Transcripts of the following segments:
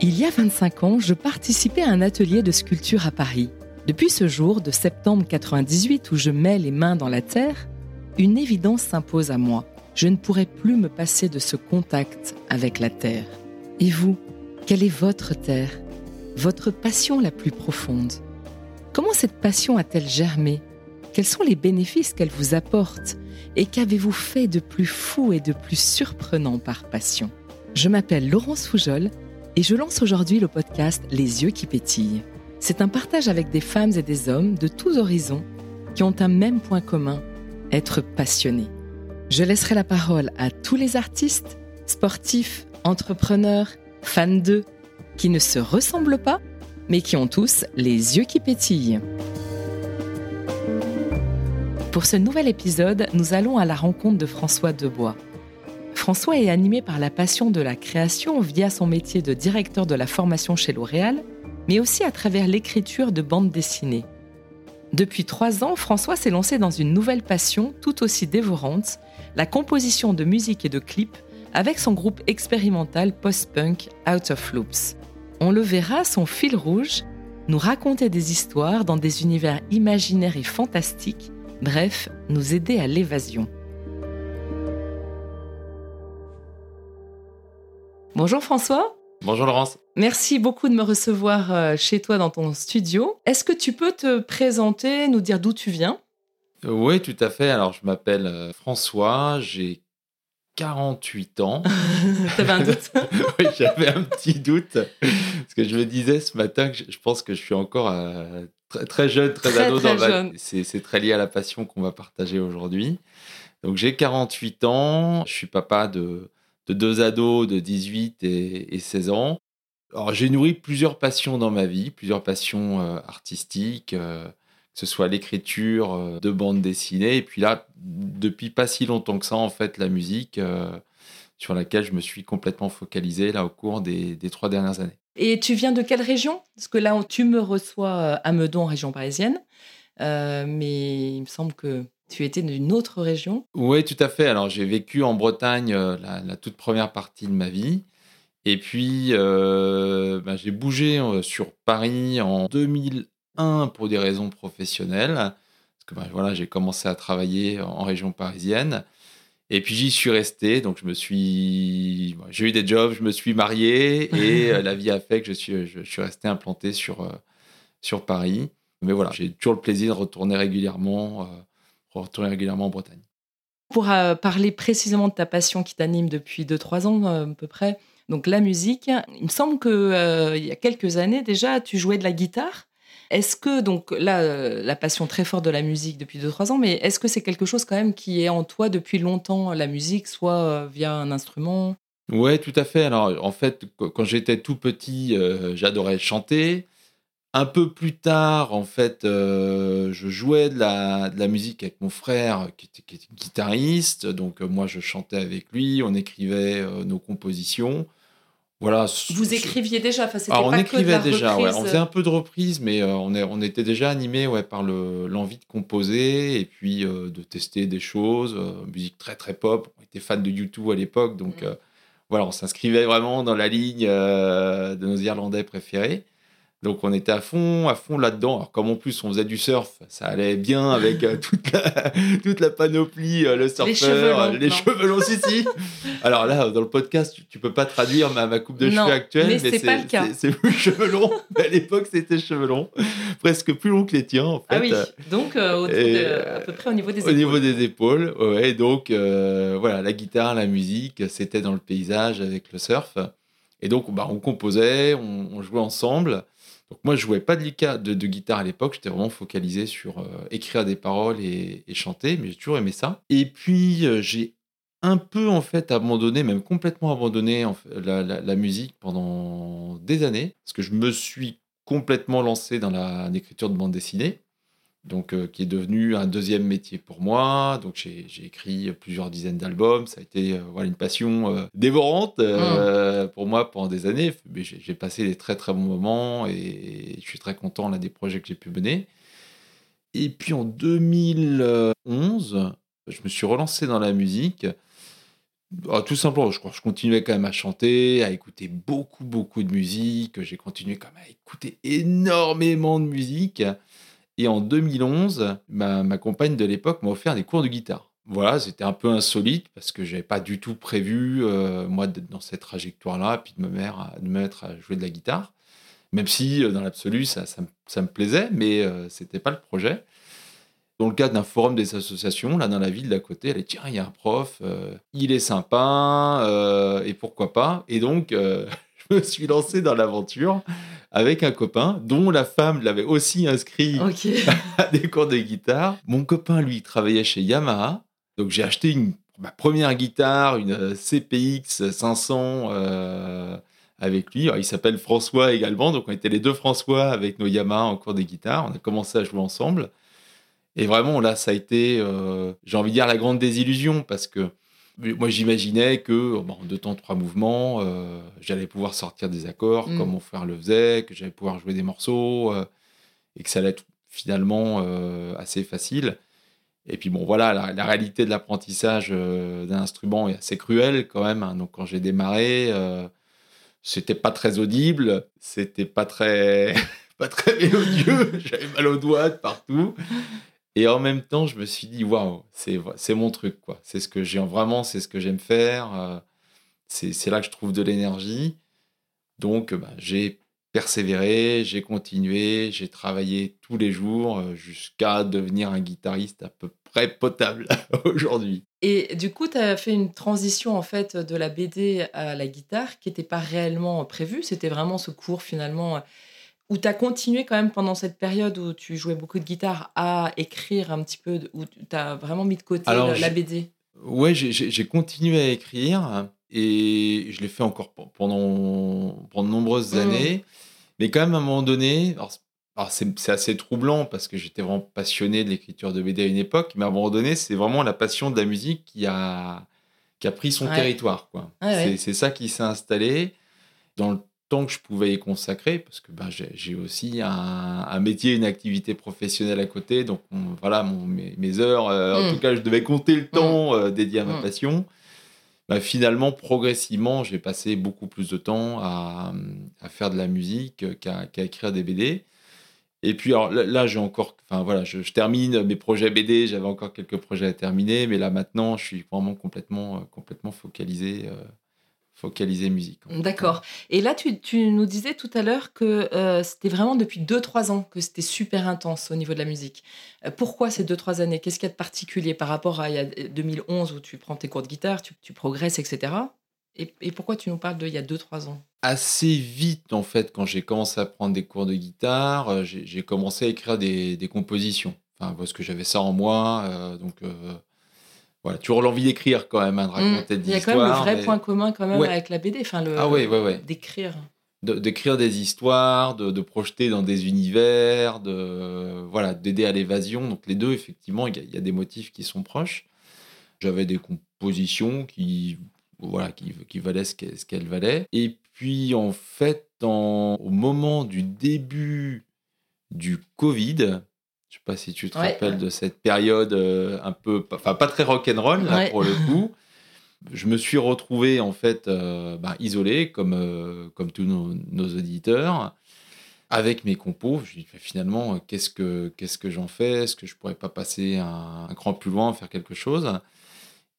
Il y a 25 ans, je participais à un atelier de sculpture à Paris. Depuis ce jour de septembre 98 où je mets les mains dans la terre, une évidence s'impose à moi. Je ne pourrai plus me passer de ce contact avec la terre. Et vous, quelle est votre terre? Votre passion la plus profonde? Comment cette passion a-t-elle germé? Quels sont les bénéfices qu'elle vous apporte? Et qu'avez-vous fait de plus fou et de plus surprenant par passion? Je m'appelle Laurence Foujol et je lance aujourd'hui le podcast Les yeux qui pétillent. C'est un partage avec des femmes et des hommes de tous horizons qui ont un même point commun, être passionnés. Je laisserai la parole à tous les artistes, sportifs, entrepreneurs, fans d'eux, qui ne se ressemblent pas, mais qui ont tous les yeux qui pétillent. Pour ce nouvel épisode, nous allons à la rencontre de François Debois. François est animé par la passion de la création via son métier de directeur de la formation chez L'Oréal, mais aussi à travers l'écriture de bandes dessinées. Depuis trois ans, François s'est lancé dans une nouvelle passion tout aussi dévorante, la composition de musique et de clips avec son groupe expérimental post-punk Out of Loops. On le verra, son fil rouge, nous raconter des histoires dans des univers imaginaires et fantastiques, bref, nous aider à l'évasion. Bonjour François. Bonjour Laurence. Merci beaucoup de me recevoir euh, chez toi dans ton studio. Est-ce que tu peux te présenter, nous dire d'où tu viens? Euh, Oui, tout à fait. Alors, je m'appelle euh, François, j'ai 48 ans. T'avais un doute? Oui, j'avais un petit doute. Parce que je me disais ce matin que je pense que je suis encore très, jeune, très, ado. C'est très lié à la passion qu'on va partager aujourd'hui. Donc, j'ai 48 ans, je suis papa de de deux ados de 18 et, 16 ans. Alors, j'ai nourri plusieurs passions dans ma vie, plusieurs passions euh, artistiques, euh, que ce soit l'écriture euh, de bandes dessinées, et puis là, depuis pas si longtemps que ça, en fait, la musique, sur laquelle je me suis complètement focalisé là au cours des, des, trois dernières années. Et tu viens de quelle région? Parce que là, tu me reçois à Meudon, région parisienne, mais il me semble que tu étais d'une autre région Oui, tout à fait. Alors, j'ai vécu en Bretagne euh, la, toute première partie de ma vie. Et puis, euh, ben, j'ai bougé euh, sur Paris en 2001 pour des raisons professionnelles. Parce que ben, voilà, j'ai commencé à travailler en région parisienne. Et puis, j'y suis resté. Donc, je me suis. J'ai eu des jobs, je me suis marié. Et la vie a fait que je suis, je, suis resté implanté sur, sur Paris. Mais voilà, j'ai toujours le plaisir de retourner régulièrement retourner régulièrement en Bretagne. Pour euh, parler précisément de ta passion qui t'anime depuis 2-3 ans euh, à peu près, donc la musique, il me semble que euh, il y a quelques années déjà, tu jouais de la guitare. Est-ce que, donc là, la passion très forte de la musique depuis 2-3 ans, mais est-ce que c'est quelque chose quand même qui est en toi depuis longtemps, la musique, soit via un instrument? Ouais, tout à fait. Alors, en fait, quand j'étais tout petit, j'adorais chanter. Un peu plus tard, en fait, euh, je jouais de la, musique avec mon frère qui était, guitariste. Donc, euh, moi, je chantais avec lui, on écrivait euh, nos compositions. Voilà. Vous écriviez déjà enfin, Alors, on écrivait déjà, ouais. On faisait un peu de reprise, mais on, est, on était déjà animé ouais, par l'envie de composer et puis de tester des choses. musique très, très pop. On était fan de YouTube à l'époque, donc mm. voilà, on s'inscrivait vraiment dans la ligne de nos Irlandais préférés. Donc on était à fond, à fond là-dedans. Alors comme en plus on faisait du surf, ça allait bien avec euh, toute, la, toute la panoplie, euh, le surfeur, les cheveux longs, si si. Alors là, dans le podcast, tu, peux pas traduire ma, ma coupe de cheveux actuelle, mais, c'est pas le cas. C'est plus cheveux longs. à l'époque, c'était cheveux longs, presque plus longs que les tiens en fait. Ah oui, donc euh, à peu près au niveau des épaules. Au niveau des épaules, ouais. Donc voilà, la guitare, la musique, c'était dans le paysage avec le surf. Et donc, bah, on composait, on, on jouait ensemble. Donc moi, je jouais pas de, de, guitare à l'époque, j'étais vraiment focalisé sur euh, écrire des paroles et, chanter, mais j'ai toujours aimé ça. Et puis, euh, j'ai un peu en fait abandonné, même complètement abandonné la, musique pendant des années, parce que je me suis complètement lancé dans l'écriture de bande dessinée donc euh, qui est devenu un deuxième métier pour moi. Donc j'ai écrit plusieurs dizaines d'albums. Ça a été euh, voilà, une passion euh, dévorante mmh. pour moi pendant des années. Mais j'ai passé des très très bons moments et je suis très content là, des projets que j'ai pu mener. Et puis en 2011, je me suis relancé dans la musique. ah, tout simplement, je, je continuais quand même à chanter, à écouter beaucoup, beaucoup de musique. J'ai continué quand même à écouter énormément de musique. Et en 2011, ma, compagne de l'époque m'a offert des cours de guitare. Voilà, c'était un peu insolite parce que j'avais pas du tout prévu, euh, moi, d'être dans cette trajectoire-là, puis de me, mettre à, jouer de la guitare. Même si, euh, dans l'absolu, ça, me plaisait, mais euh, c'était pas le projet dans le cadre d'un forum des associations, là dans la ville d'à côté, elle est tiens, il y a un prof, euh, il est sympa, et pourquoi pas. Et donc, je me suis lancé dans l'aventure avec un copain dont la femme l'avait aussi inscrit à des cours de guitare. Mon copain, lui, travaillait chez Yamaha. Donc, j'ai acheté une, ma première guitare, une CPX 500 avec lui. il s'appelle François également. Donc, on était les deux François avec nos Yamaha en cours de guitare. On a commencé à jouer ensemble. Et vraiment, là, ça a été, euh, j'ai envie de dire, la grande désillusion parce que moi, j'imaginais que, bon, en deux temps, trois mouvements, euh, j'allais pouvoir sortir des accords mm. comme mon frère le faisait, que j'allais pouvoir jouer des morceaux euh, et que ça allait être finalement assez facile. Et puis, bon, voilà, la, réalité de l'apprentissage d'un instrument est assez cruelle quand même. Hein. Donc, quand j'ai démarré, c'était pas très audible, c'était pas très. pas très mélodieux, j'avais mal aux doigts de partout. Et en même temps, je me suis dit, waouh, c'est mon truc, quoi. C'est ce que j'ai vraiment, c'est ce que j'aime faire. Euh, c'est là que je trouve de l'énergie. Donc, bah, j'ai persévéré, j'ai continué, j'ai travaillé tous les jours euh, jusqu'à devenir un guitariste à peu près potable aujourd'hui. Et du coup, tu as fait une transition en fait de la BD à la guitare qui n'était pas réellement prévue. C'était vraiment ce cours finalement où tu as continué quand même pendant cette période où tu jouais beaucoup de guitare à écrire un petit peu, où tu as vraiment mis de côté la BD Ouais, j'ai continué à écrire et je l'ai fait encore pendant, pendant de nombreuses mmh. années. Mais quand même, à un moment donné, alors, c'est assez troublant parce que j'étais vraiment passionné de l'écriture de BD à une époque, mais à un moment donné, c'est vraiment la passion de la musique qui a, qui a pris son territoire. c'est ça qui s'est installé. Dans le que je pouvais y consacrer, parce que ben, j'ai aussi un, métier, une activité professionnelle à côté. Donc voilà, mon, mes, heures, euh, en mm. tout cas, je devais compter le temps mm. euh, dédié à ma mm. passion. Ben, finalement, progressivement, j'ai passé beaucoup plus de temps à, à faire de la musique qu'à écrire des BD. Et puis alors, là, j'ai encore, enfin voilà, je, termine mes projets BD. J'avais encore quelques projets à terminer, mais là maintenant, je suis vraiment complètement, euh, complètement focalisé focalisé musique. D'accord. Et là, tu, nous disais tout à l'heure que euh, c'était vraiment depuis 2-3 ans que c'était super intense au niveau de la musique. Euh, pourquoi ces 2-3 années? Qu'est-ce qu'il y a de particulier par rapport à 2011 où tu prends tes cours de guitare, tu, progresses, etc. Et, pourquoi tu nous parles de il y a 2-3 ans? Assez vite, en fait, quand j'ai commencé à prendre des cours de guitare, euh, j'ai commencé à écrire des, compositions. Enfin, parce que j'avais ça en moi. donc voilà, toujours l'envie d'écrire quand même, hein, de mm. raconter des histoires. Il y a quand même le vrai point commun quand même avec la BD, enfin le ah ouais, ouais, d'écrire. d'écrire des histoires, de, projeter dans des univers, de voilà, d'aider à l'évasion. Donc les deux, effectivement, il y, a des motifs qui sont proches. J'avais des compositions qui voilà, qui, qui valaient ce qu'elles valaient. Et puis en fait, au moment du début du Covid, je sais pas si tu te rappelles de cette période euh, un peu, enfin pas très rock'n'roll roll pour le coup. Je me suis retrouvé en fait euh, bah, isolé comme, euh, comme tous nos, auditeurs avec mes compos. Je me dis finalement qu'est-ce que, qu'est-ce que j'en fais? Est-ce que je pourrais pas passer un, un cran plus loin, faire quelque chose?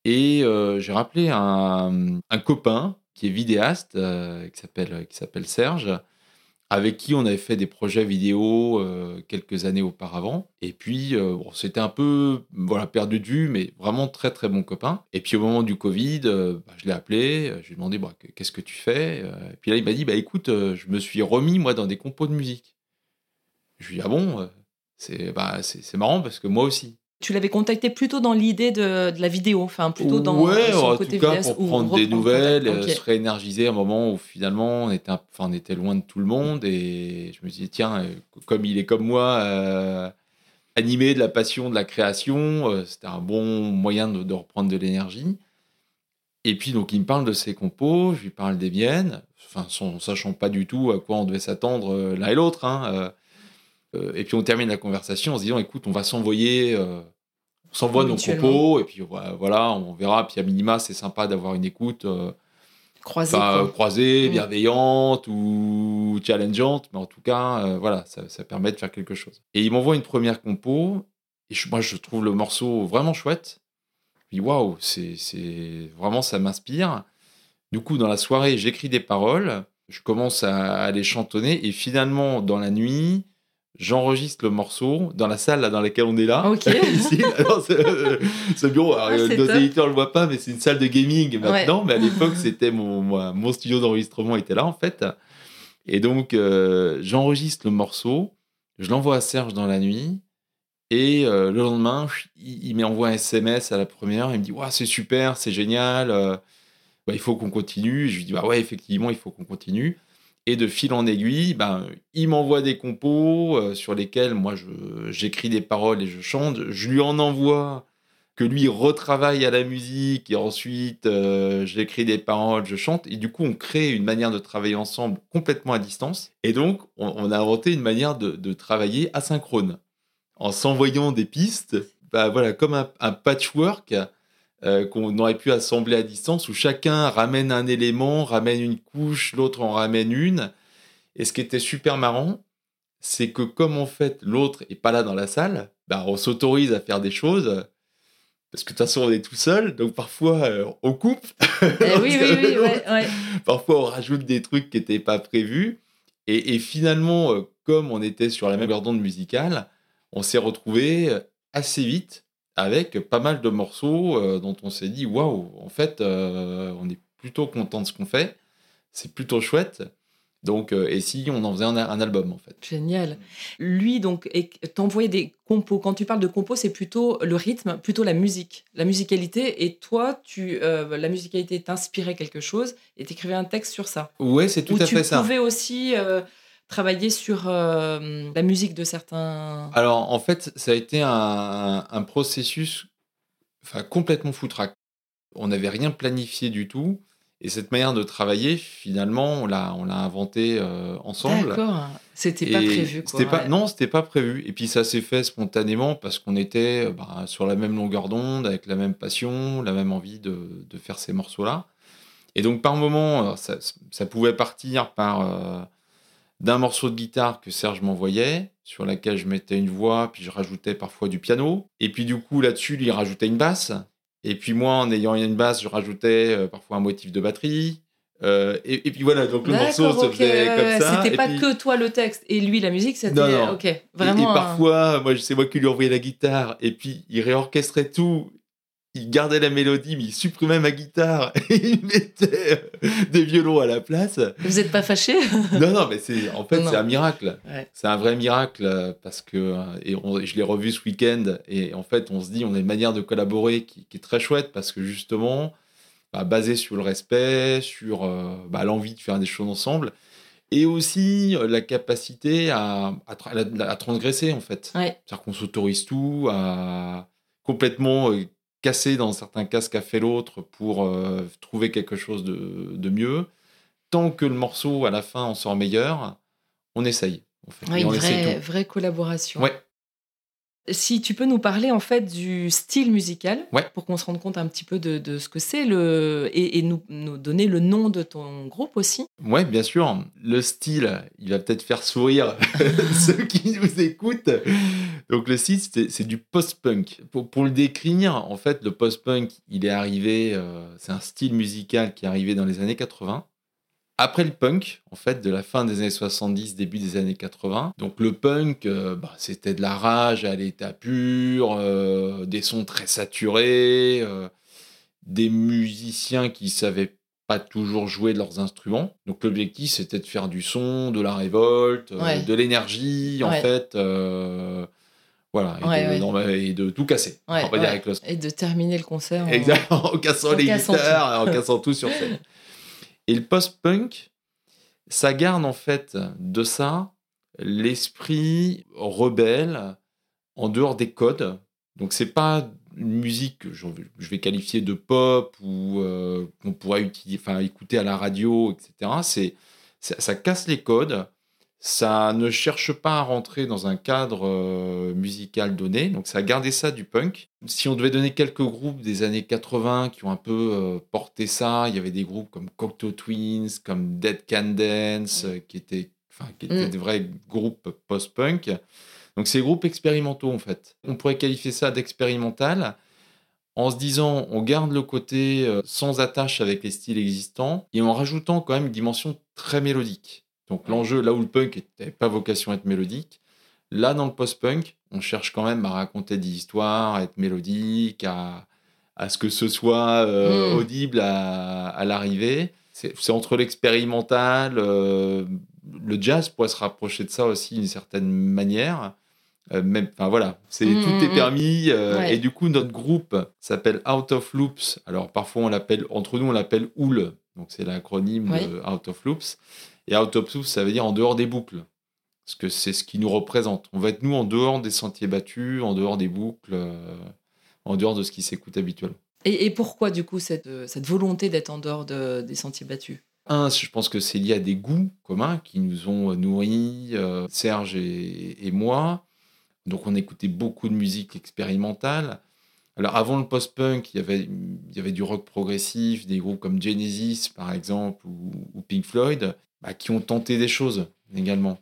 Et j'ai rappelé un, un, copain qui est vidéaste qui s'appelle qui s'appelle Serge avec qui on avait fait des projets vidéo euh, quelques années auparavant. Et puis, euh, c'était un peu voilà, perdu de vue, mais vraiment très très bon copain. Et puis au moment du Covid, euh, bah, je l'ai appelé, je lui ai demandé bah, qu'est-ce que tu fais Et puis là, il m'a dit bah, écoute, je me suis remis moi dans des compos de musique. Je lui ai dit ah bon c'est bah, marrant parce que moi aussi tu l'avais contacté plutôt dans l'idée de, de, la vidéo, enfin plutôt dans ouais, en tout cas pour prendre des nouvelles, euh, se réénergiser à un moment où finalement on était, enfin, on était loin de tout le monde et je me disais tiens, euh, comme il est comme moi, euh, animé de la passion de la création, c'était un bon moyen de, reprendre de l'énergie. Et puis donc il me parle de ses compos, je lui parle des Viennes, enfin sans sachant pas du tout à quoi on devait s'attendre l'un et l'autre. Hein, et puis on termine la conversation en se disant écoute, on va s'envoyer on s'envoie nos compos et puis voilà, on verra. Puis à minima, c'est sympa d'avoir une écoute euh, croisée, croisée mm. bienveillante ou challengeante, mais en tout cas, euh, voilà, ça, ça, permet de faire quelque chose. Et il m'envoie une première compo et moi, je trouve le morceau vraiment chouette. Puis waouh, c'est vraiment ça m'inspire. Du coup, dans la soirée, j'écris des paroles, je commence à, les chantonner et finalement, dans la nuit, j'enregistre le morceau dans la salle dans laquelle on est là. Ok. Ici, ce, bureau, alors, ah, nos éditeurs ne le voient pas, mais c'est une salle de gaming maintenant. Mais à l'époque, c'était mon, mon studio d'enregistrement était là en fait. Et donc, euh, j'enregistre le morceau, je l'envoie à Serge dans la nuit. Et euh, le lendemain, il, m'envoie un SMS à la première. Il me dit ouais, C'est super, c'est génial. Euh, bah, il faut qu'on continue. Je lui dis bah ouais, effectivement, il faut qu'on continue. Et de fil en aiguille, ben, il m'envoie des compos euh, sur lesquels moi j'écris des paroles et je chante. Je lui en envoie que lui retravaille à la musique et ensuite euh, j'écris des paroles, je chante. Et du coup, on crée une manière de travailler ensemble complètement à distance. Et donc, on, a inventé une manière de, travailler asynchrone en s'envoyant des pistes, bah, voilà, comme un patchwork euh, qu'on aurait pu assembler à distance, où chacun ramène un élément, ramène une couche, l'autre en ramène une. Et ce qui était super marrant, c'est que comme en fait l'autre est pas là dans la salle, bah, on s'autorise à faire des choses. Parce que de toute façon, on est tout seul, donc parfois euh, on coupe. Eh oui, oui, oui, ouais, Parfois on rajoute des trucs qui n'étaient pas prévus. Et, finalement, euh, comme on était sur la même d'onde musicale, on s'est retrouvé assez vite avec pas mal de morceaux euh, dont on s'est dit waouh, en fait, euh, on est plutôt content de ce qu'on fait, c'est plutôt chouette. Donc, euh, et si on en faisait un, album, en fait. Génial. Lui, donc, t'envoyais des compos. Quand tu parles de compos, c'est plutôt le rythme, plutôt la musique, la musicalité. Et toi, tu, la musicalité t'inspirait quelque chose et t'écrivais un texte sur ça. Ouais, c'est tout à fait ça. Tu pouvais aussi travailler sur euh, la musique de certains Alors, en fait, ça a été un, processus enfin, complètement foutraque. On n'avait rien planifié du tout. Et cette manière de travailler, finalement, on l'a, on l'a inventé euh, ensemble. D'accord. C'était pas prévu. Quoi, pas, Non, c'était pas prévu. Et puis ça s'est fait spontanément parce qu'on était bah, sur la même longueur d'onde, avec la même passion, la même envie de, de faire ces morceaux-là. Et donc par moment, ça, ça pouvait partir par euh, d'un morceau de guitare que Serge m'envoyait, sur laquelle je mettais une voix, puis je rajoutais parfois du piano. Et puis du coup, là-dessus, il rajoutait une basse. Et puis moi, en ayant une basse, je rajoutais euh, parfois un motif de batterie. Euh, et, puis voilà, donc le morceau se faisait comme ça. C'était pas que toi le texte et lui la musique, c'était ok, vraiment. Et, parfois, moi, c'est moi qui lui envoyais la guitare, et puis il réorchestrait tout il gardait la mélodie, mais il supprimait ma guitare et il mettait euh, des violons à la place. Vous n'êtes pas fâché? Non, non, mais c'est en fait c'est un miracle. C'est un vrai miracle euh, parce que euh, et je l'ai revu ce week-end et en fait on se dit on a une manière de collaborer qui, est très chouette parce que justement bah, basé sur le respect, sur bah, l'envie de faire des choses ensemble et aussi la capacité à, à, transgresser en fait. C'est-à-dire qu'on s'autorise tout à complètement casser dans certains cas ce qu'a fait l'autre pour euh, trouver quelque chose de, mieux. Tant que le morceau, à la fin, en sort meilleur, on essaye. En fait. une vraie, vraie, collaboration. Ouais. Si tu peux nous parler en fait du style musical, pour qu'on se rende compte un petit peu de, ce que c'est le et, nous, nous, donner le nom de ton groupe aussi. Ouais, bien sûr. Le style, il va peut-être faire sourire ceux qui nous écoutent. Donc le style, c'est du post-punk. Pour, pour, le décrire, en fait, le post-punk, il est arrivé. Euh, c'est un style musical qui est arrivé dans les années 80 après le punk, en fait, de la fin des années 70, début des années 80. Donc le punk, euh, bah, c'était de la rage à l'état pur, euh, des sons très saturés, euh, des musiciens qui savaient pas toujours jouer de leurs instruments. Donc l'objectif, c'était de faire du son, de la révolte, de l'énergie, en fait. Voilà, et, de, tout casser. Et de terminer le concert. En... en cassant les guitares, en cassant tout sur scène. Et le post-punk, ça garde en fait de ça l'esprit rebelle en dehors des codes. Donc c'est pas une musique que je vais qualifier de pop ou euh, qu'on pourrait utiliser, écouter à la radio, etc. C'est ça, casse les codes. Ça ne cherche pas à rentrer dans un cadre euh, musical donné, donc ça a gardé ça du punk. Si on devait donner quelques groupes des années 80 qui ont un peu euh, porté ça, il y avait des groupes comme Cocteau Twins, comme Dead Can Dance, euh, qui étaient, qui étaient Mm. des vrais groupes post-punk. Donc des groupes expérimentaux en fait. On pourrait qualifier ça d'expérimental en se disant on garde le côté euh, sans attache avec les styles existants et en rajoutant quand même une dimension très mélodique. Donc l'enjeu, là où le punk n'avait pas vocation à être mélodique, là dans le post-punk, on cherche quand même à raconter des histoires, à être mélodique, à, à ce que ce soit euh, Mm. audible à, à l'arrivée. C'est entre l'expérimental, euh, le jazz pourrait se rapprocher de ça aussi d'une certaine manière. Euh, même, enfin voilà, c'est Mm, tout mm, est permis. euh, Ouais. Et du coup, notre groupe s'appelle Out of Loops. Alors parfois on l'appelle, entre nous on l'appelle OOL. Donc c'est l'acronyme Ouais. de Out of Loops. Et Out of Loops, ça veut dire en dehors des boucles. Parce que c'est ce qui nous représente. On va être nous en dehors des sentiers battus, en dehors des boucles, euh, en dehors de ce qui s'écoute habituellement. Et, et pourquoi, du coup, cette, euh, cette volonté d'être en dehors de- des sentiers battus? Un, je pense que c'est lié à des goûts communs qui nous ont nourris, euh, Serge et, et moi. Donc on écoutait beaucoup de musique expérimentale. Alors avant le post-punk, il y avait, il y avait du rock progressif, des groupes comme Genesis par exemple ou, ou Pink Floyd, bah, qui ont tenté des choses également.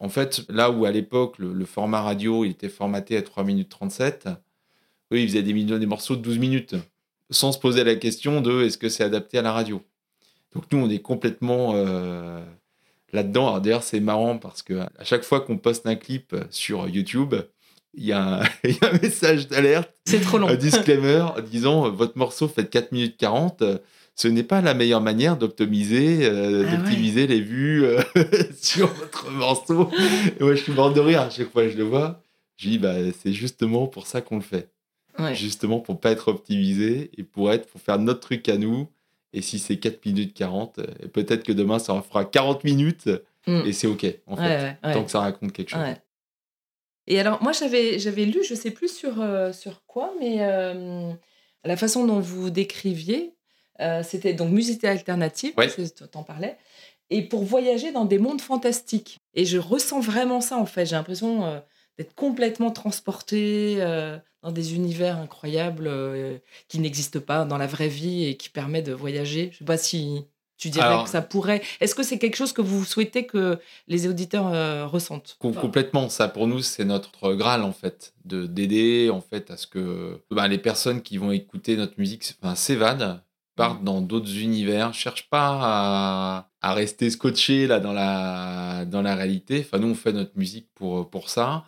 En fait, là où à l'époque le, format radio était formaté à 3 minutes 37, eux ils faisaient des, morceaux de 12 minutes, sans se poser la question de est-ce que c'est adapté à la radio? Donc nous, on est complètement euh, là-dedans. D'ailleurs, c'est marrant parce que à chaque fois qu'on poste un clip sur YouTube, il y, a un- il y a un message d'alerte, C'est trop long. un disclaimer disant euh, votre morceau fait 4 minutes 40. euh, Ce n'est pas la meilleure manière d'optimiser euh, Ah ouais. les vues euh, sur votre morceau. Et moi, je suis mort de rire à chaque fois que je le vois. Je dis, bah, c'est justement pour ça qu'on le fait Ouais. justement pour pas être optimisé et pour être pour faire notre truc à nous et si c'est 4 minutes 40 euh, et peut-être que demain ça en fera 40 minutes Mm. et c'est ok en fait Ouais, tant que ça raconte quelque chose. Et alors, moi, j'avais, j'avais lu, je sais plus sur, euh, sur quoi, mais euh, la façon dont vous décriviez, euh, c'était donc musique alternative, Ouais. t'en parlais, et pour voyager dans des mondes fantastiques. Et je ressens vraiment ça, en fait. J'ai l'impression d'être complètement transportée dans des univers incroyables qui n'existent pas dans la vraie vie et qui permettent de voyager. Je sais pas si tu dirais Alors- que ça pourrait. Est-ce que c'est quelque chose que vous souhaitez que les auditeurs euh, ressentent Com- complètement. Ça pour nous c'est notre graal en fait de d'aider en fait à ce que ben, les personnes qui vont écouter notre musique enfin, s'évadent partent dans d'autres univers cherchent pas à, à rester scotchés là dans la dans la réalité. Enfin nous on fait notre musique pour pour ça.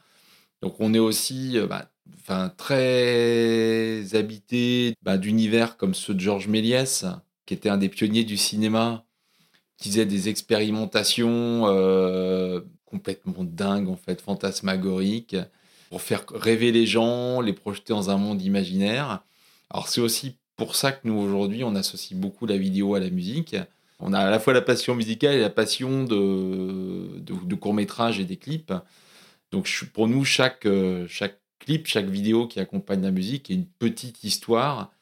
Donc on est aussi euh, bah, enfin très habité bah, d'univers comme ceux de Georges Méliès qui était un des pionniers du cinéma qui faisait des expérimentations euh, complètement dingues, en fait, fantasmagoriques, pour faire rêver les gens, les projeter dans un monde imaginaire. Alors c'est aussi pour ça que nous, aujourd'hui, on associe beaucoup la vidéo à la musique. On a à la fois la passion musicale et la passion de, de, de courts-métrages et des clips. Donc pour nous, chaque, euh, chaque clip, chaque vidéo qui accompagne la musique est une petite histoire,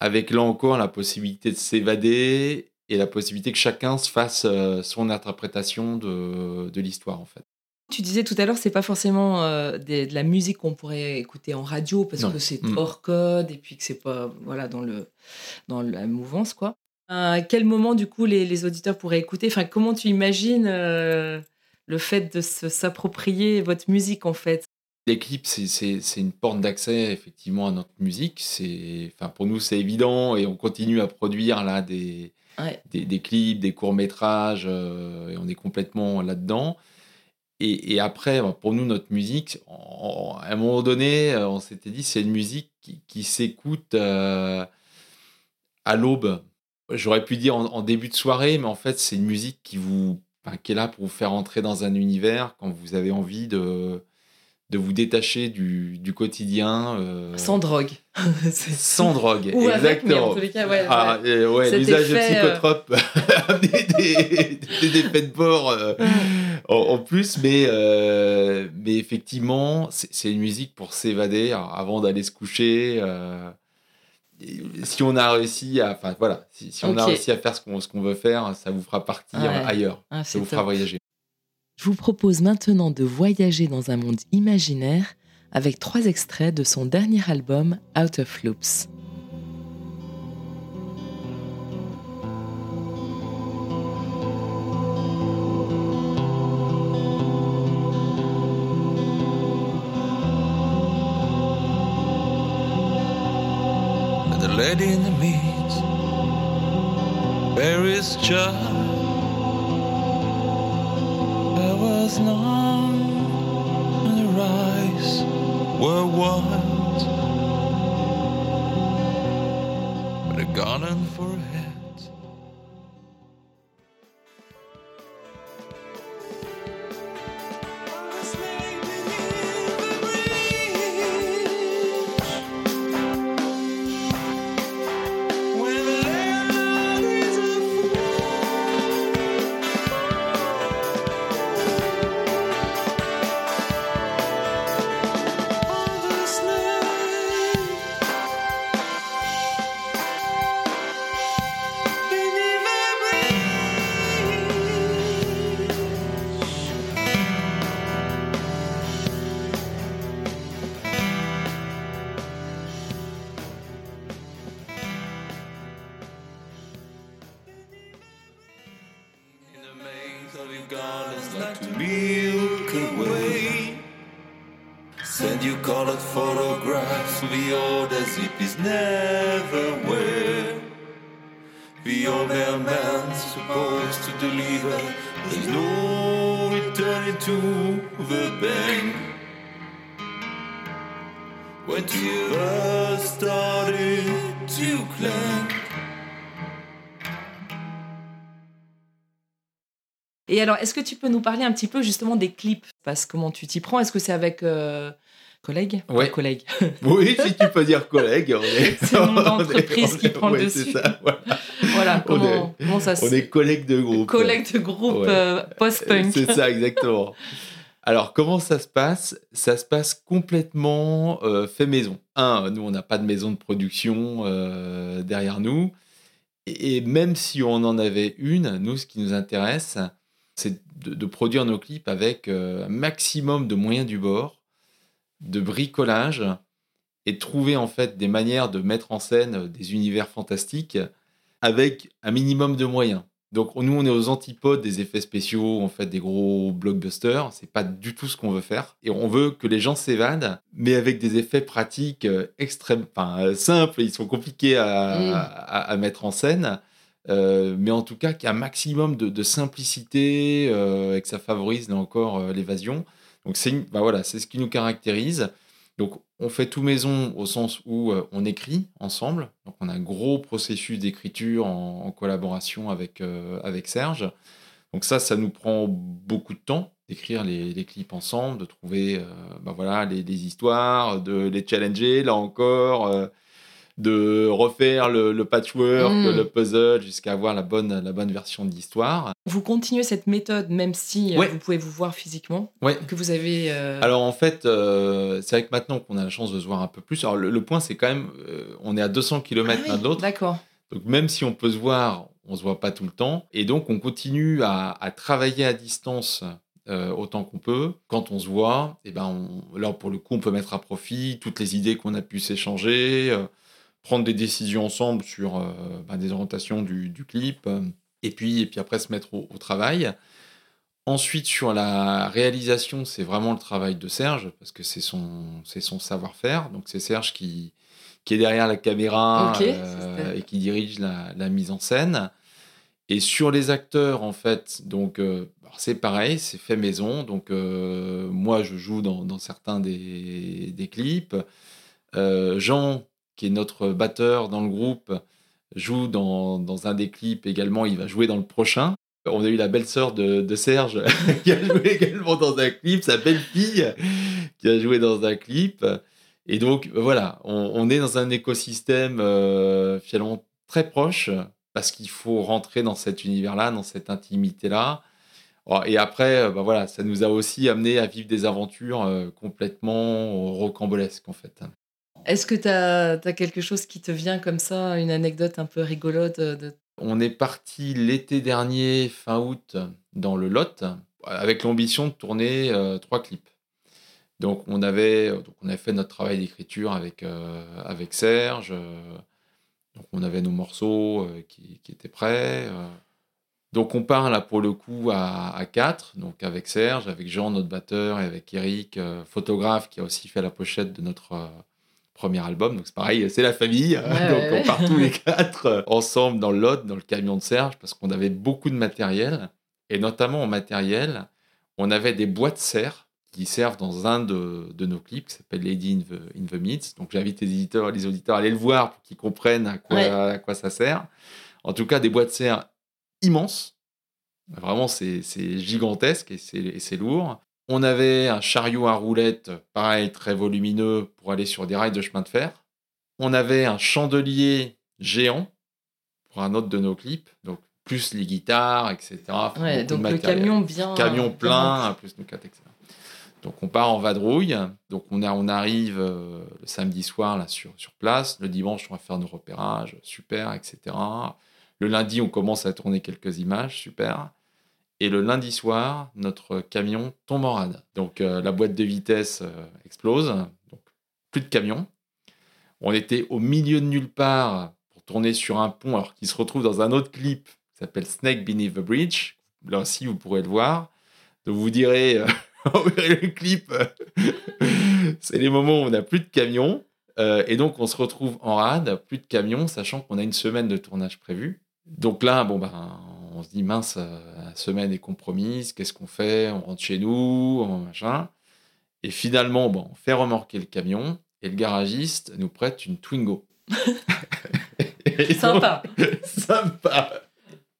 avec là encore la possibilité de s'évader et la possibilité que chacun se fasse euh, son interprétation de, de l'histoire en fait. Tu disais tout à l'heure, c'est pas forcément euh, des- de la musique qu'on pourrait écouter en radio parce Non. que c'est Mm. hors code et puis que c'est pas voilà dans le dans la mouvance quoi. À quel moment du coup les, les auditeurs pourraient écouter? Enfin, comment tu imagines euh, le fait de s'approprier votre musique en fait? Les clips, c'est- une porte d'accès effectivement à notre musique. C'est, enfin pour nous, c'est évident et on continue à produire là des, Ouais. des, des clips, des courts métrages et on est complètement là-dedans. Et, et après, bah, pour nous, notre musique, à un moment donné, euh, on s'était dit, c'est une musique qui, qui s'écoute euh, à l'aube. J'aurais pu dire en, en début de soirée, mais en fait, c'est une musique qui vous, enfin, qui est là pour vous faire entrer dans un univers quand vous avez envie de, de vous détacher du, du quotidien. euh, Sans drogue. Sans drogue. Ou avec, mais en exactement. ouais. Ah, ouais. ouais, l'usage de euh, psychotropes a des, des, des effets de bord euh, en, en plus, mais, mais effectivement, c'est une musique pour s'évader alors, avant d'aller se coucher. si on a réussi à, enfin voilà, si, si on a réussi à faire ce qu'on qu'on veut faire, ça vous fera partir ailleurs, Ah, ça vous fera voyager. Je vous propose maintenant de voyager dans un monde imaginaire avec trois extraits de son dernier album Out of Loops. forehead. Et alors, est-ce que tu peux nous parler un petit peu justement des clips? Parce comment tu t'y prends? Est-ce que c'est avec euh, collègues Ouais. collègues. oui, si tu peux dire collègues. c'est mon entreprise qui prend le dessus. Ça, voilà. comment, comment, ça se... On est collègues de groupe. Collègues de groupe euh, post-punk. C'est ça, exactement. Alors, comment ça se passe? Ça se passe complètement euh, fait maison. Un, nous, on n'a pas de maison de production derrière nous. et, même si on en avait une, nous, ce qui nous intéresse, c'est de, produire nos clips avec euh, un maximum de moyens du bord, de bricolage, et de trouver en fait des manières de mettre en scène des univers fantastiques avec un minimum de moyens. Donc nous, on est aux antipodes des effets spéciaux, en fait, des gros blockbusters. C'est pas du tout ce qu'on veut faire. Et on veut que les gens s'évadent, mais avec des effets pratiques euh, extrêmes, enfin euh, simples. Ils sont compliqués à mmh. mettre en scène, euh, mais en tout cas qu'il y a un maximum de, simplicité euh, et que ça favorise encore euh, l'évasion. Donc c'est bah voilà, c'est ce qui nous caractérise. Donc on fait tout maison au sens où on écrit ensemble. Donc on a un gros processus d'écriture en, collaboration avec, avec Serge. Donc ça, ça nous prend beaucoup de temps d'écrire les, clips ensemble, de trouver bah voilà, les, histoires, de les challenger là encore de refaire le, patchwork, mm. le puzzle, jusqu'à avoir la bonne, la bonne version de l'histoire. Vous continuez cette méthode, même si euh, vous pouvez vous voir physiquement, que vous avez... Euh, Alors en fait, euh, c'est vrai que maintenant qu'on a la chance de se voir un peu plus, alors le, point c'est quand même, on est à 200 km ah l'un de l'autre. D'accord. Donc même si on peut se voir, on se voit pas tout le temps. Et donc on continue à, travailler à distance autant qu'on peut. Quand on se voit, et eh ben là pour le coup, on peut mettre à profit toutes les idées qu'on a pu s'échanger prendre des décisions ensemble sur euh, bah, des orientations du, clip, euh, et, puis, et puis après se mettre au, travail. Ensuite, sur la réalisation, c'est vraiment le travail de Serge, parce que c'est son, c'est son savoir-faire. Donc c'est Serge qui, qui est derrière la caméra euh, et qui dirige la, mise en scène. Et sur les acteurs, en fait, donc c'est pareil, c'est fait maison. Donc moi, je joue dans, certains des, des clips. Jean qui est notre batteur dans le groupe, joue dans, dans, un des clips également. Il va jouer dans le prochain. On a eu la belle-sœur de, Serge qui a joué également dans un clip, sa belle-fille qui a joué dans un clip. Et donc, voilà, on, est dans un écosystème euh, finalement très proche parce qu'il faut rentrer dans cet univers-là, dans cette intimité-là. Et après, bah voilà, ça nous a aussi amené à vivre des aventures euh, complètement rocambolesques en fait. Est-ce que tu as, quelque chose qui te vient comme ça, une anecdote un peu rigolote de... On est parti l'été dernier, fin août, dans le Lot. avec l'ambition de tourner euh, trois clips. Donc on avait, donc on fait notre travail d'écriture avec, euh, avec Serge. euh, donc on avait nos morceaux euh, qui, qui étaient prêts. euh. Donc on part là pour le coup à, à quatre, donc avec Serge, avec Jean, notre batteur, et avec Eric, euh, photographe, qui a aussi fait la pochette de notre euh, premier album. Donc c'est pareil, c'est la famille. donc ouais, ouais. on part tous les quatre euh, ensemble dans lot, dans le camion de Serge, parce qu'on avait beaucoup de matériel. Et notamment en matériel, on avait des boîtes serre qui servent dans un de, de nos clips qui s'appelle Lady in the, in the Midst. Donc j'invite les éditeurs, les auditeurs à aller le voir pour qu'ils comprennent à quoi, Ouais. à quoi ça sert. En tout cas, des boîtes serre immenses. Vraiment, c'est gigantesque et c'est lourd. On avait un chariot à roulettes, pareil, très volumineux pour aller sur des rails de chemin de fer. On avait un chandelier géant pour un autre de nos clips, donc plus les guitares, etc. Ouais, donc le camion bien. camion bien plein, plus nos quatre, etc. Donc on part en vadrouille. Donc on, a, on arrive euh, le samedi soir là sur, sur place. Le dimanche, on va faire nos repérages, super, etc. Le lundi, on commence à tourner quelques images, super. Et le lundi soir, notre camion tombe en rade. Donc euh, la boîte de vitesse euh, explose. Donc plus de camion. On était au milieu de nulle part pour tourner sur un pont, alors qu'il se retrouve dans un autre clip qui s'appelle Snake Beneath the Bridge. Là aussi, vous pourrez le voir. Donc vous direz, euh, vous verrez le clip, c'est les moments où on n'a plus de camions. Euh, et donc on se retrouve en rade, plus de camions, sachant qu'on a une semaine de tournage prévue. Donc là, bon ben, on se dit mince, euh, la semaine est compromise, qu'est-ce qu'on fait On rentre chez nous, machin. Et finalement, bon, on fait remorquer le camion et le garagiste nous prête une Twingo. sympa. Sympa.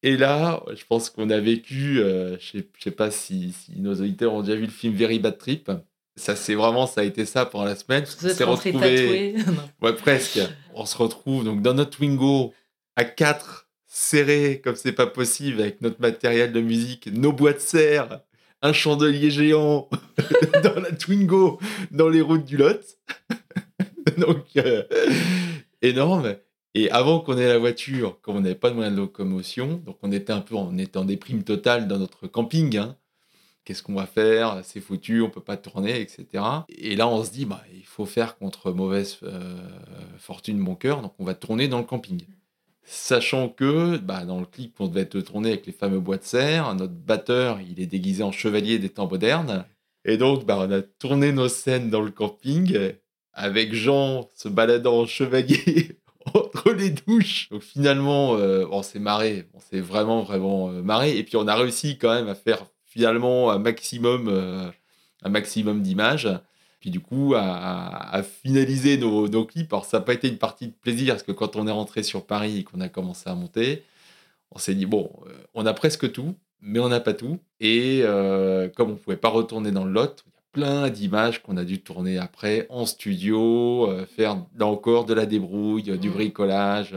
Et là, je pense qu'on a vécu, euh, je ne sais, pas si, nos auditeurs ont déjà vu le film Very Bad Trip. Ça, c'est vraiment, ça a été ça pendant la semaine. Vous êtes retrouvé... ouais, presque. On se retrouve donc dans notre Twingo à 4 serré comme c'est pas possible avec notre matériel de musique, nos boîtes de serre, un chandelier géant dans la Twingo, dans les routes du Lot. Donc, euh, énorme. Et avant qu'on ait la voiture, comme on n'avait pas de moyen de locomotion, donc on était un peu en étant déprime totale dans notre camping. Hein. Qu'est-ce qu'on va faire? C'est foutu, on peut pas tourner, etc. Et là, on se dit, bah, il faut faire contre mauvaise euh, fortune, bon cœur, donc on va tourner dans le camping. Sachant que bah, dans le clip, on devait être tourné avec les fameux bois de serre. Notre batteur, il est déguisé en chevalier des temps modernes. Et donc, bah, on a tourné nos scènes dans le camping avec Jean se baladant en chevalier entre les douches. Donc finalement, euh, on s'est marré. On s'est vraiment, vraiment euh, marré. Et puis, on a réussi quand même à faire finalement un maximum, euh, un maximum d'images. Puis du coup, à, à- à finaliser nos, nos clips. Alors, ça n'a pas été une partie de plaisir parce que quand on est rentré sur Paris et qu'on a commencé à monter, on s'est dit, bon, euh, on a presque tout, mais on n'a pas tout. Et euh, comme on ne pouvait pas retourner dans le lot, il y a plein d'images qu'on a dû tourner après en studio, euh, faire là encore de la débrouille, du Mm. bricolage.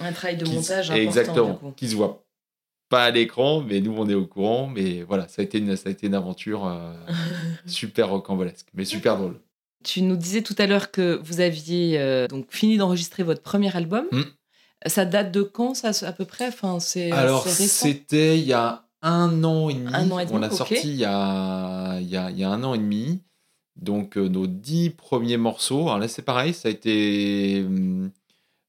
Un travail de montage important. Exactement, du coup. qui se voit pas à l'écran, mais nous on est au courant. Mais voilà, ça a été une, ça a été une aventure euh, super rocambolesque, mais super drôle. Tu nous disais tout à l'heure que vous aviez euh, donc fini d'enregistrer votre premier album. Mm. Ça date de quand, ça, à peu près? Enfin, c'est, Alors c'est récent. c'était il y a un an et demi. Un an et demi, on l'a sorti il y, a, il, y a, il y a un an et demi. Donc euh, nos dix premiers morceaux. Alors là c'est pareil, ça a été hum,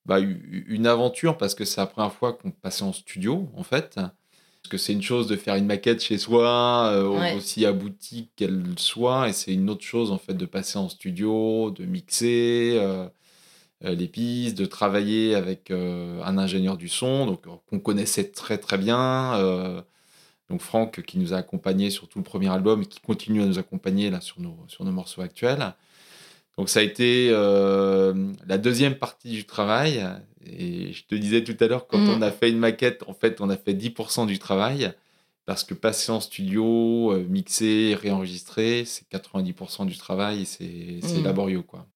bah, une aventure parce que c'est la première fois qu'on passait en studio en fait. Parce que c'est une chose de faire une maquette chez soi, euh, Ouais. aussi aboutie qu'elle soit, et c'est une autre chose en fait de passer en studio, de mixer euh, euh, les pistes, de travailler avec euh, un ingénieur du son, donc euh, qu'on connaissait très très bien. donc Franck qui nous a accompagnés sur tout le premier album et qui continue à nous accompagner là sur nos, sur nos morceaux actuels. Donc ça a été euh, la deuxième partie du travail. Et je te disais tout à l'heure, quand Mm. on a fait une maquette, en fait, on a fait 10% du travail. Parce que passer en studio, euh, mixer, réenregistrer, c'est 90% du travail et c'est c'est Mm. laborieux. quoi.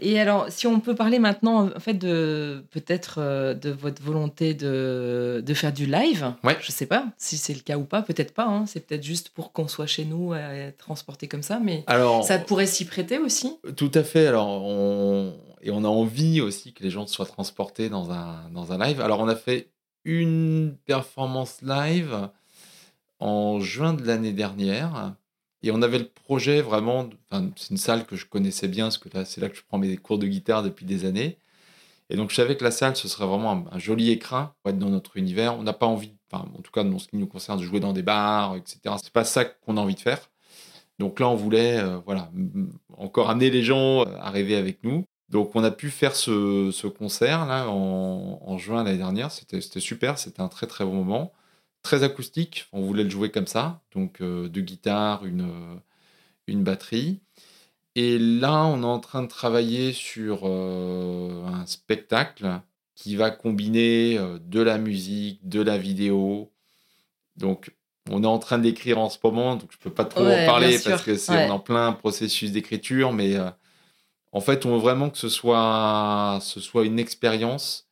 Et alors, si on peut parler maintenant, en fait, de peut-être euh, de votre volonté de, de faire du live. Ouais. Je sais pas si c'est le cas ou pas. Peut-être pas. hein. C'est peut-être juste pour qu'on soit chez nous, euh, transporté comme ça. Mais Alors, ça pourrait s'y prêter aussi. Tout à fait. Alors, on... Et on a envie aussi que les gens soient transportés dans un, dans un live. Alors, on a fait une performance live en juin de l'année dernière. Et on avait le projet vraiment, c'est une salle que je connaissais bien, parce que là, c'est là que je prends mes cours de guitare depuis des années. Et donc, je savais que la salle, ce serait vraiment un, joli écrin pour être dans notre univers. On n'a pas envie, en tout cas, dans ce qui nous concerne, de jouer dans des bars, etc. C'est pas ça qu'on a envie de faire. Donc là, on voulait, euh, voilà, encore amener les gens euh, à rêver avec nous. Donc, on a pu faire ce, ce concert là en, en juin l'année dernière. C'était super, c'était un très très bon moment, très acoustique. On voulait le jouer comme ça, donc euh, deux guitares, une euh, une batterie. Et là, on est en train de travailler sur euh, un spectacle qui va combiner de la musique, de la vidéo. Donc, on est en train d'écrire en ce moment, donc je peux pas trop Ouais, en parler parce que c'est Ouais. en plein processus d'écriture, mais euh, en fait, on veut vraiment que ce soit, ce soit une expérience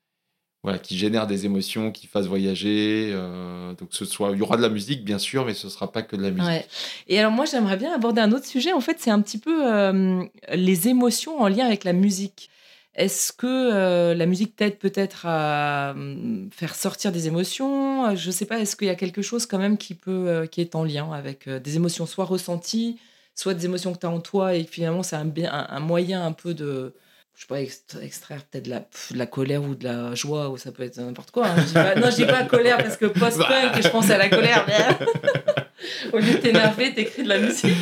voilà, qui génère des émotions, qui fasse voyager. euh, donc, ce soit, il y aura de la musique, bien sûr, mais ce sera pas que de la musique. Et alors moi j'aimerais bien aborder un autre sujet. En fait, c'est un petit peu euh, les émotions en lien avec la musique. Est-ce que euh, la musique t'aide peut-être à euh, faire sortir des émotions? Je sais pas. Est-ce qu'il y a quelque chose quand même qui peut, qui est en lien avec des émotions soit ressenties, soit des émotions que tu as en toi et finalement c'est un, un moyen un peu de, je sais pas, ext- extraire peut-être de la, de la colère ou de la joie ou ça peut être n'importe quoi. hein. Je pas- non, je dis pas colère parce que post-punk et je pense à la colère. Au lieu de t'énerver, t'écris de la musique.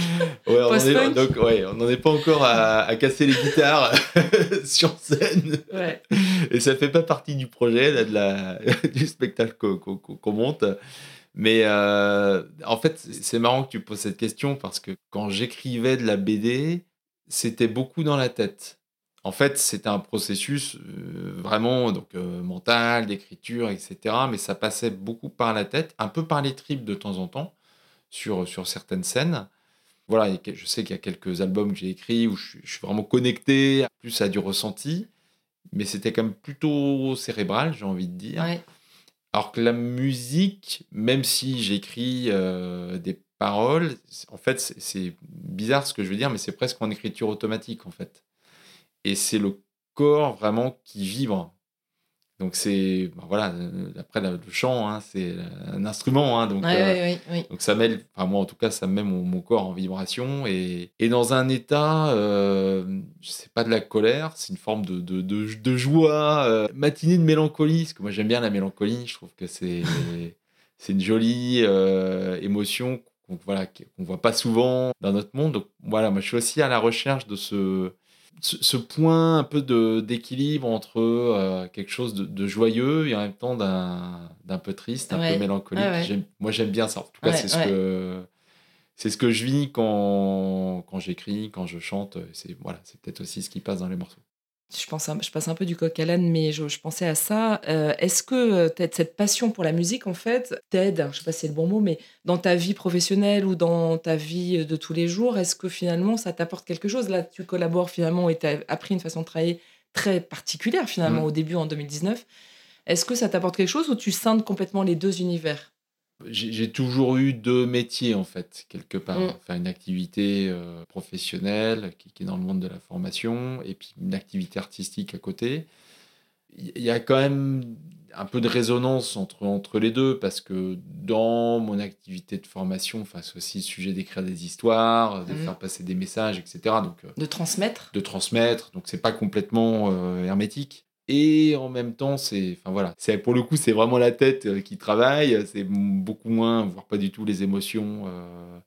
Ouais, on est, donc, ouais, on n'en est pas encore à, à casser les guitares sur scène. Ouais. Et ça fait pas partie du projet, là, de la, du spectacle qu'on monte. Mais euh, en fait, c'est marrant que tu poses cette question parce que quand j'écrivais de la BD, c'était beaucoup dans la tête. En fait, c'était un processus euh, vraiment donc, euh, mental, d'écriture, etc. Mais ça passait beaucoup par la tête, un peu par les tripes de temps en temps, sur, sur certaines scènes. Voilà, et je sais qu'il y a quelques albums que j'ai écrits où je, suis- je suis vraiment connecté plus à du ressenti, mais c'était quand même plutôt cérébral, j'ai envie de dire. Ouais. Alors que la musique, même si j'écris euh, des paroles, en fait, c'est- c'est bizarre ce que je veux dire, mais c'est presque en écriture automatique, en fait. Et c'est le corps vraiment qui vibre. Donc c'est, ben voilà, euh, après le chant, hein, c'est un instrument, hein, donc Ouais, euh, ouais, ouais, oui. donc ça mêle, enfin moi en tout cas, ça met mon, mon corps en vibration et, et dans un état, euh, sais pas de la colère, c'est une forme de, de, de, de joie, euh, matinée de mélancolie, parce que moi j'aime bien la mélancolie, je trouve que c'est c'est une jolie euh, émotion qu'on voilà, qu'on voit pas souvent dans notre monde. Donc voilà, moi je suis aussi à la recherche de ce, ce, ce point un peu de- d'équilibre entre euh, quelque chose de, de joyeux et en même temps d'un d'un peu triste, un Ouais. peu mélancolique. Ouais. Moi j'aime bien ça. En tout cas, Ouais, c'est ce que c'est ce que je vis quand, quand j'écris, quand je chante. C'est voilà, c'est peut-être aussi ce qui passe dans les morceaux. Je, pense un- je passe un peu du coq à l'âne, mais je, je pensais à ça. Euh, Est-ce que euh, cette passion pour la musique, en fait, t'aide, je sais pas si c'est le bon mot, mais dans ta vie professionnelle ou dans ta vie de tous les jours, est-ce que finalement ça t'apporte quelque chose? Là, tu collabores finalement et tu as appris une façon de travailler très particulière finalement Mm. au début en 2019. Est-ce que ça t'apporte quelque chose ou tu scindes complètement les deux univers? J'ai toujours eu deux métiers, en fait, quelque part. Mm. Enfin, une activité euh, professionnelle qui, qui est dans le monde de la formation et puis une activité artistique à côté. Il y- il y a quand même un peu de résonance entre, entre les deux parce que dans mon activité de formation, enfin, c'est aussi le sujet d'écrire des histoires, de Mm. faire passer des messages, etc. Donc, euh, De transmettre de transmettre, donc c'est pas complètement euh, hermétique. Et en même temps, c'est, enfin voilà, c'est pour le coup, c'est vraiment la tête euh, qui travaille. C'est beaucoup moins, voire pas du tout, les émotions euh,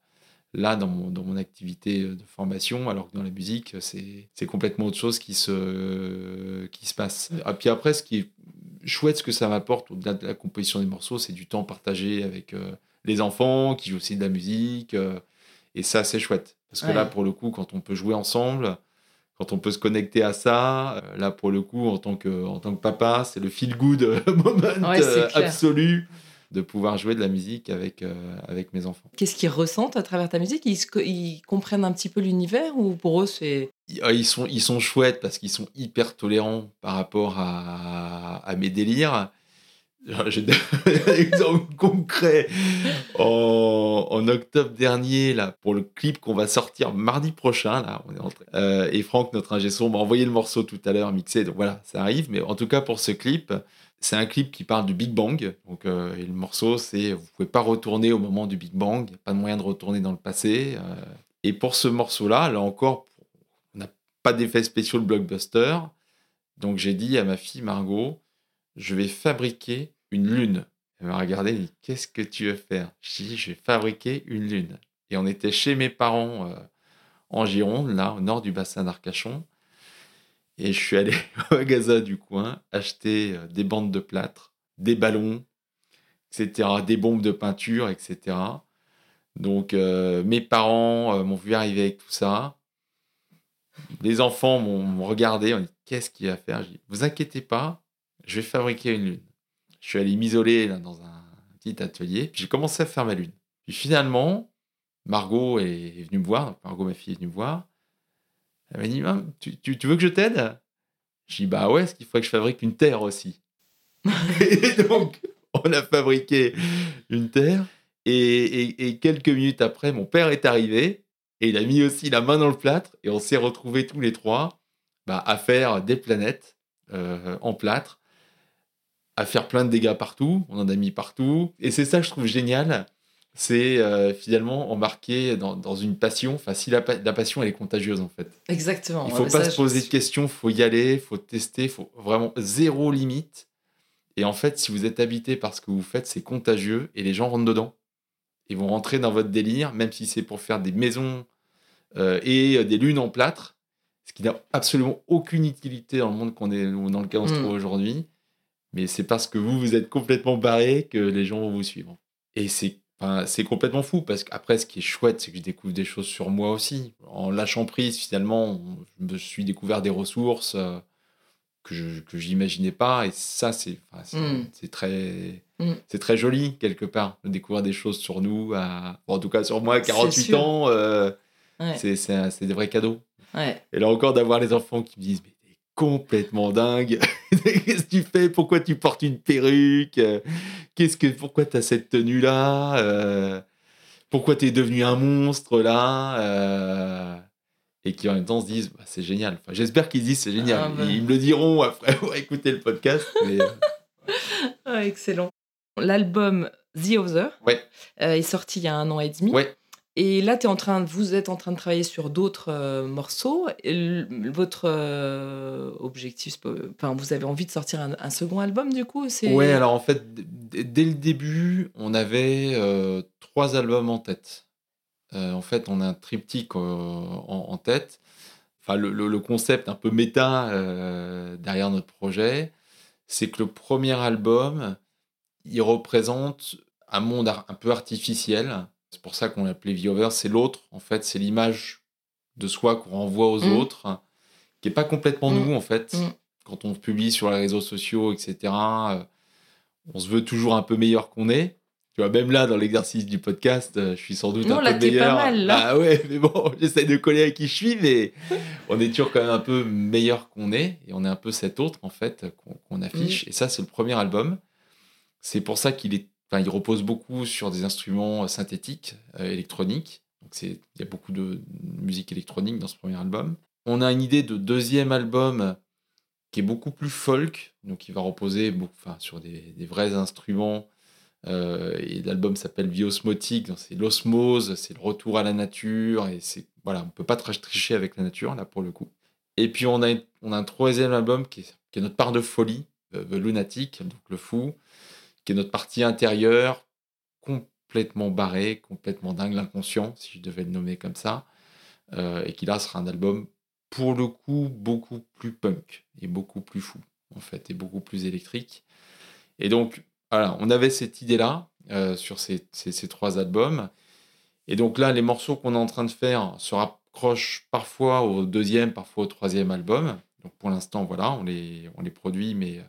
là dans mon, dans mon activité euh, de formation, alors que dans la musique, c'est, complètement autre chose qui se, qui se passe. Et puis après, ce qui est chouette, ce que ça m'apporte au-delà de la composition des morceaux, c'est du temps partagé avec euh, les enfants qui jouent aussi de la musique. et ça, c'est chouette. Parce que Ouais. là, pour le coup, quand on peut jouer ensemble, quand on peut se connecter à ça, euh, là, pour le coup, en tant que, en tant que papa, c'est le feel-good moment Ouais, c'est euh, absolu de pouvoir jouer de la musique avec, euh, avec mes enfants. Qu'est-ce qu'ils ressentent à travers ta musique? Ils, ils comprennent un petit peu l'univers ou pour eux c'est Ils ils sont, ils sont chouettes parce qu'ils sont hyper tolérants par rapport à, à mes délires. J'ai un exemple concret. En, octobre dernier, là, pour le clip qu'on va sortir mardi prochain, là, on est en train- euh, et Franck, notre ingé son, m'a envoyé le morceau tout à l'heure mixé. Donc voilà, ça arrive. Mais en tout cas, pour ce clip, C'est un clip qui parle du Big Bang. Donc, euh, et le morceau, c'est vous pouvez pas retourner au moment du Big Bang. Il a pas de moyen de retourner dans le passé. euh. et pour ce morceau-là, là encore, on n'a pas d'effet spéciaux de blockbuster. Donc j'ai dit à ma fille Margot, je vais fabriquer une lune. Elle m'a regardé dit Qu'est-ce que tu veux faire? Je dis Je vais fabriquer une lune. Et on était chez mes parents euh, en Gironde, là, au nord du bassin d'Arcachon. Et je suis allé au magasin du coin acheter euh, des bandes de plâtre, des ballons, etc., des bombes de peinture, etc. Donc euh, mes parents m'ont vu arriver avec tout ça. Les enfants m'ont m'ont regardé, on dit qu'est-ce qu'il va faire? Je dis vous inquiétez pas, je vais fabriquer une lune. Je suis allé m'isoler dans un petit atelier, j'ai commencé à faire ma lune. Puis finalement, Margot est venue me voir, Margot, ma fille, est venue me voir. Elle m'a dit Maman, tu, tu- tu veux que je t'aide? Je dis Bah ouais, est-ce qu'il faudrait que je fabrique une terre aussi Et donc, on a fabriqué une terre. Et, et- et quelques minutes après, mon père est arrivé et il a mis aussi la main dans le plâtre et on s'est retrouvés tous les trois bah, à faire des planètes euh, en plâtre, à faire plein de dégâts partout. On en a mis partout. Et c'est ça que je trouve génial. C'est euh, finalement embarquer dans, dans une passion. Enfin, si la, pa- la passion, elle est contagieuse en fait. Exactement. Il Ouais, faut pas ça, se je poser de questions, faut y aller, faut tester, faut vraiment zéro limite. Et en fait, si vous êtes habité par ce que vous faites, c'est contagieux et les gens rentrent dedans. Ils vont rentrer dans votre délire, même si c'est pour faire des maisons euh, et euh, des lunes en plâtre, ce qui n'a absolument aucune utilité dans le monde qu'on est, dans lequel on se Mm. trouve aujourd'hui. Mais c'est parce que vous, vous êtes complètement barré que les gens vont vous suivre. Et c'est enfin, complètement fou, parce qu'après, ce qui est chouette, c'est que je découvre des choses sur moi aussi. En lâchant prise, finalement, je me suis découvert des ressources euh, que je que j'imaginais pas. Et ça, c'est enfin, c'est Mm. très, Mm. c'est très joli, quelque part, de découvrir des choses sur nous. À, bon, en tout cas, sur moi, à C'est 48 sûr. ans, euh, Ouais. c'est des vrais cadeaux. Ouais. Et là encore, d'avoir les enfants qui me disent Mais t'es complètement dingue. Qu'est-ce que tu fais? Pourquoi tu portes une perruque? Qu'est-ce que Pourquoi t'as cette tenue-là? Euh, Pourquoi t'es devenu un monstre là? Euh, Et qui en même temps se disent bah, C'est génial. Enfin, J'espère qu'ils disent C'est génial. Ah. Ils me le diront après avoir écouté le podcast. mais, euh, Ah, excellent. L'album The Other Ouais. euh, est sorti il y a un an et demi. Ouais. Et là, es en train, vous êtes en train de travailler sur d'autres euh, morceaux. Votre euh, objectif, enfin, vous avez envie de sortir un, second album du coup. Ouais, alors en fait, dès le début, on avait euh, trois albums en tête. En fait, on a un triptyque en, tête. Enfin, le, le- concept un peu méta derrière notre projet, c'est que le premier album, il représente un monde un peu artificiel. C'est pour ça qu'on l'appelait The Over. C'est l'autre, en fait, c'est l'image de soi qu'on renvoie aux Mm. autres, qui est pas complètement Mm. nous, en fait. Mm. Quand on publie sur les réseaux sociaux, etc., euh, on se veut toujours un peu meilleur qu'on est. Tu vois, même là, dans l'exercice du podcast, euh, je suis sans doute Non, un là, peu pas meilleur. mal, là. Ah ouais, mais bon, j'essaie de coller à qui je suis, mais on est toujours quand même un peu meilleur qu'on est. Et on est un peu cet autre, en fait, qu'on qu'on affiche. Mm. Et ça, c'est le premier album. C'est pour ça qu'il est, enfin, il repose beaucoup sur des instruments euh, synthétiques, euh, électroniques. Donc, il y a beaucoup de musique électronique dans ce premier album. On a une idée de deuxième album qui est beaucoup plus folk, donc il va reposer enfin, sur des, vrais instruments. Euh, et l'album s'appelle donc c'est l'osmose, c'est le retour à la nature, et c'est voilà, on peut pas tricher avec la nature là pour le coup. Et puis on a, on a un troisième album qui est, qui est notre part de folie, euh, The Lunatic, donc le fou, qui est notre partie intérieure, complètement barrée, complètement dingue, l'inconscient, si je devais le nommer comme ça, euh, et qui là sera un album pour le coup beaucoup plus punk et beaucoup plus fou en fait, et beaucoup plus électrique. Et donc voilà, on avait cette idée-là euh, sur ces, trois albums. Et donc là, les morceaux qu'on est en train de faire se rapprochent parfois au deuxième, parfois au troisième album. Donc pour l'instant, voilà, on les, on les produit, mais euh,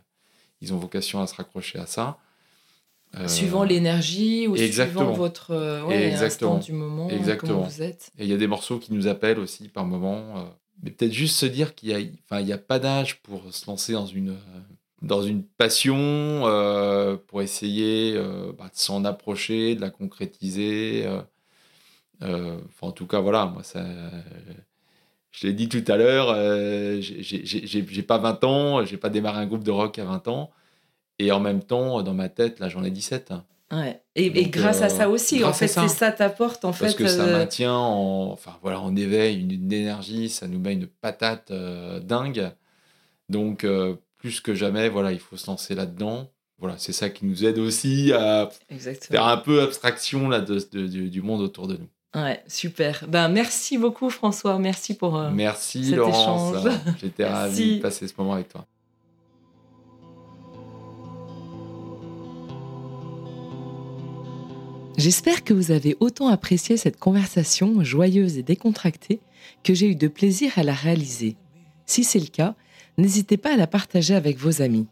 ils ont vocation à se raccrocher à ça. Euh, Suivant l'énergie ou exactement. suivant votre euh, ouais, Exactement. du moment, euh, Exactement. comment vous êtes. Et il y a des morceaux qui nous appellent aussi par moment. Mais peut-être juste se dire qu'il y a, enfin, il y a pas d'âge pour se lancer dans une, dans une passion, euh, pour essayer euh, bah, de s'en approcher, de la concrétiser. euh, en tout cas, voilà, moi, ça. Je l'ai dit tout à l'heure, j'ai pas 20 ans, j'ai pas démarré un groupe de rock à 20 ans. Et en même temps, dans ma tête, là, j'en ai 17. Ouais. Et, grâce à euh, ça aussi, en fait, ça. c'est ça t'apporte en Parce fait. que ça euh, maintient en, enfin, voilà, en éveil une, une énergie, ça nous met une patate euh, dingue. Donc, euh, plus que jamais, voilà, il faut se lancer là-dedans. Voilà, c'est ça qui nous aide aussi à Exactement. faire un peu abstraction là, de, de- du, du monde autour de nous. Ouais, super. Ben, merci beaucoup, François. Merci pour. euh, Merci cet Laurence, j'étais ravi de passer ce moment avec toi. J'espère que vous avez autant apprécié cette conversation joyeuse et décontractée que j'ai eu de plaisir à la réaliser. Si c'est le cas, n'hésitez pas à la partager avec vos amis.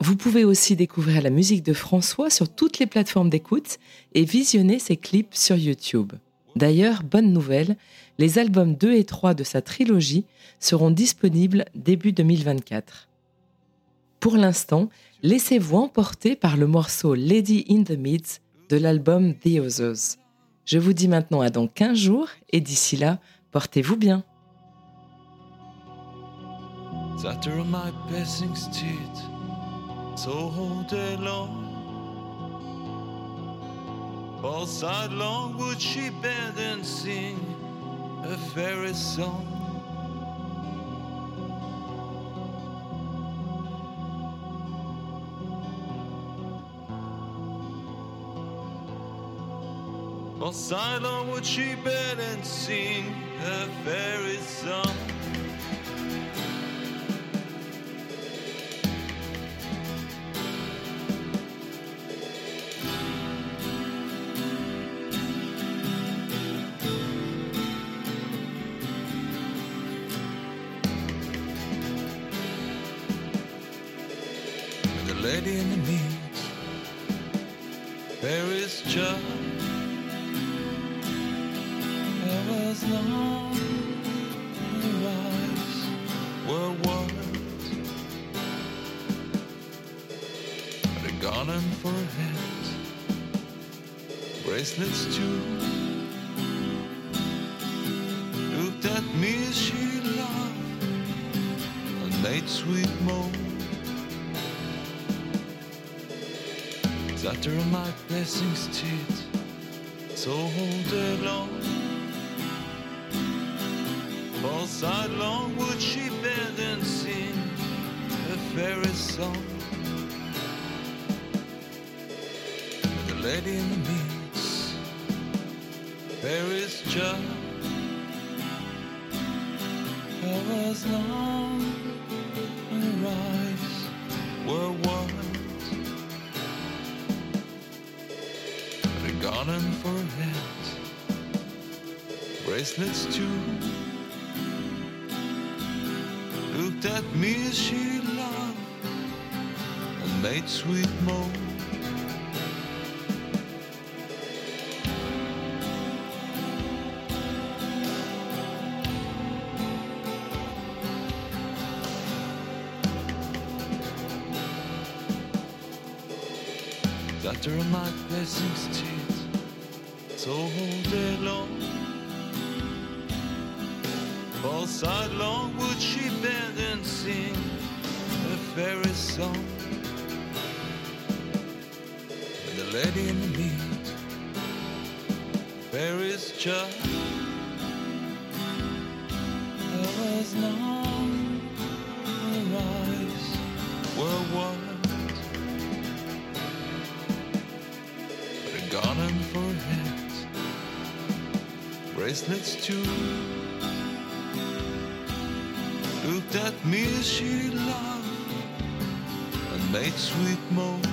Vous pouvez aussi découvrir la musique de François sur toutes les plateformes d'écoute et visionner ses clips sur YouTube. D'ailleurs, bonne nouvelle, les albums 2 et 3 de sa trilogie seront disponibles début 2024. Pour l'instant, laissez-vous emporter par le morceau Lady in the Midst de l'album The Others. Je vous dis maintenant à dans 15 jours et d'ici là, portez-vous bien. All side long would she bend and sing a fairy song. All side long would she bend and sing her fairy song. the lady in the meat, Paris child. There long her eyes were a garland for her bracelets too. Looked at me she laughed and made sweet moan. After my blessings teeth so all day long all side long would she bend and sing a fairy song. And the lady in the meads Paris child I was long and her eyes were wild a garland for her head, bracelets too. that me she loved and made sweet moan. Got there are my blessings too. Let's do. Look at meals she loved and made sweet moan.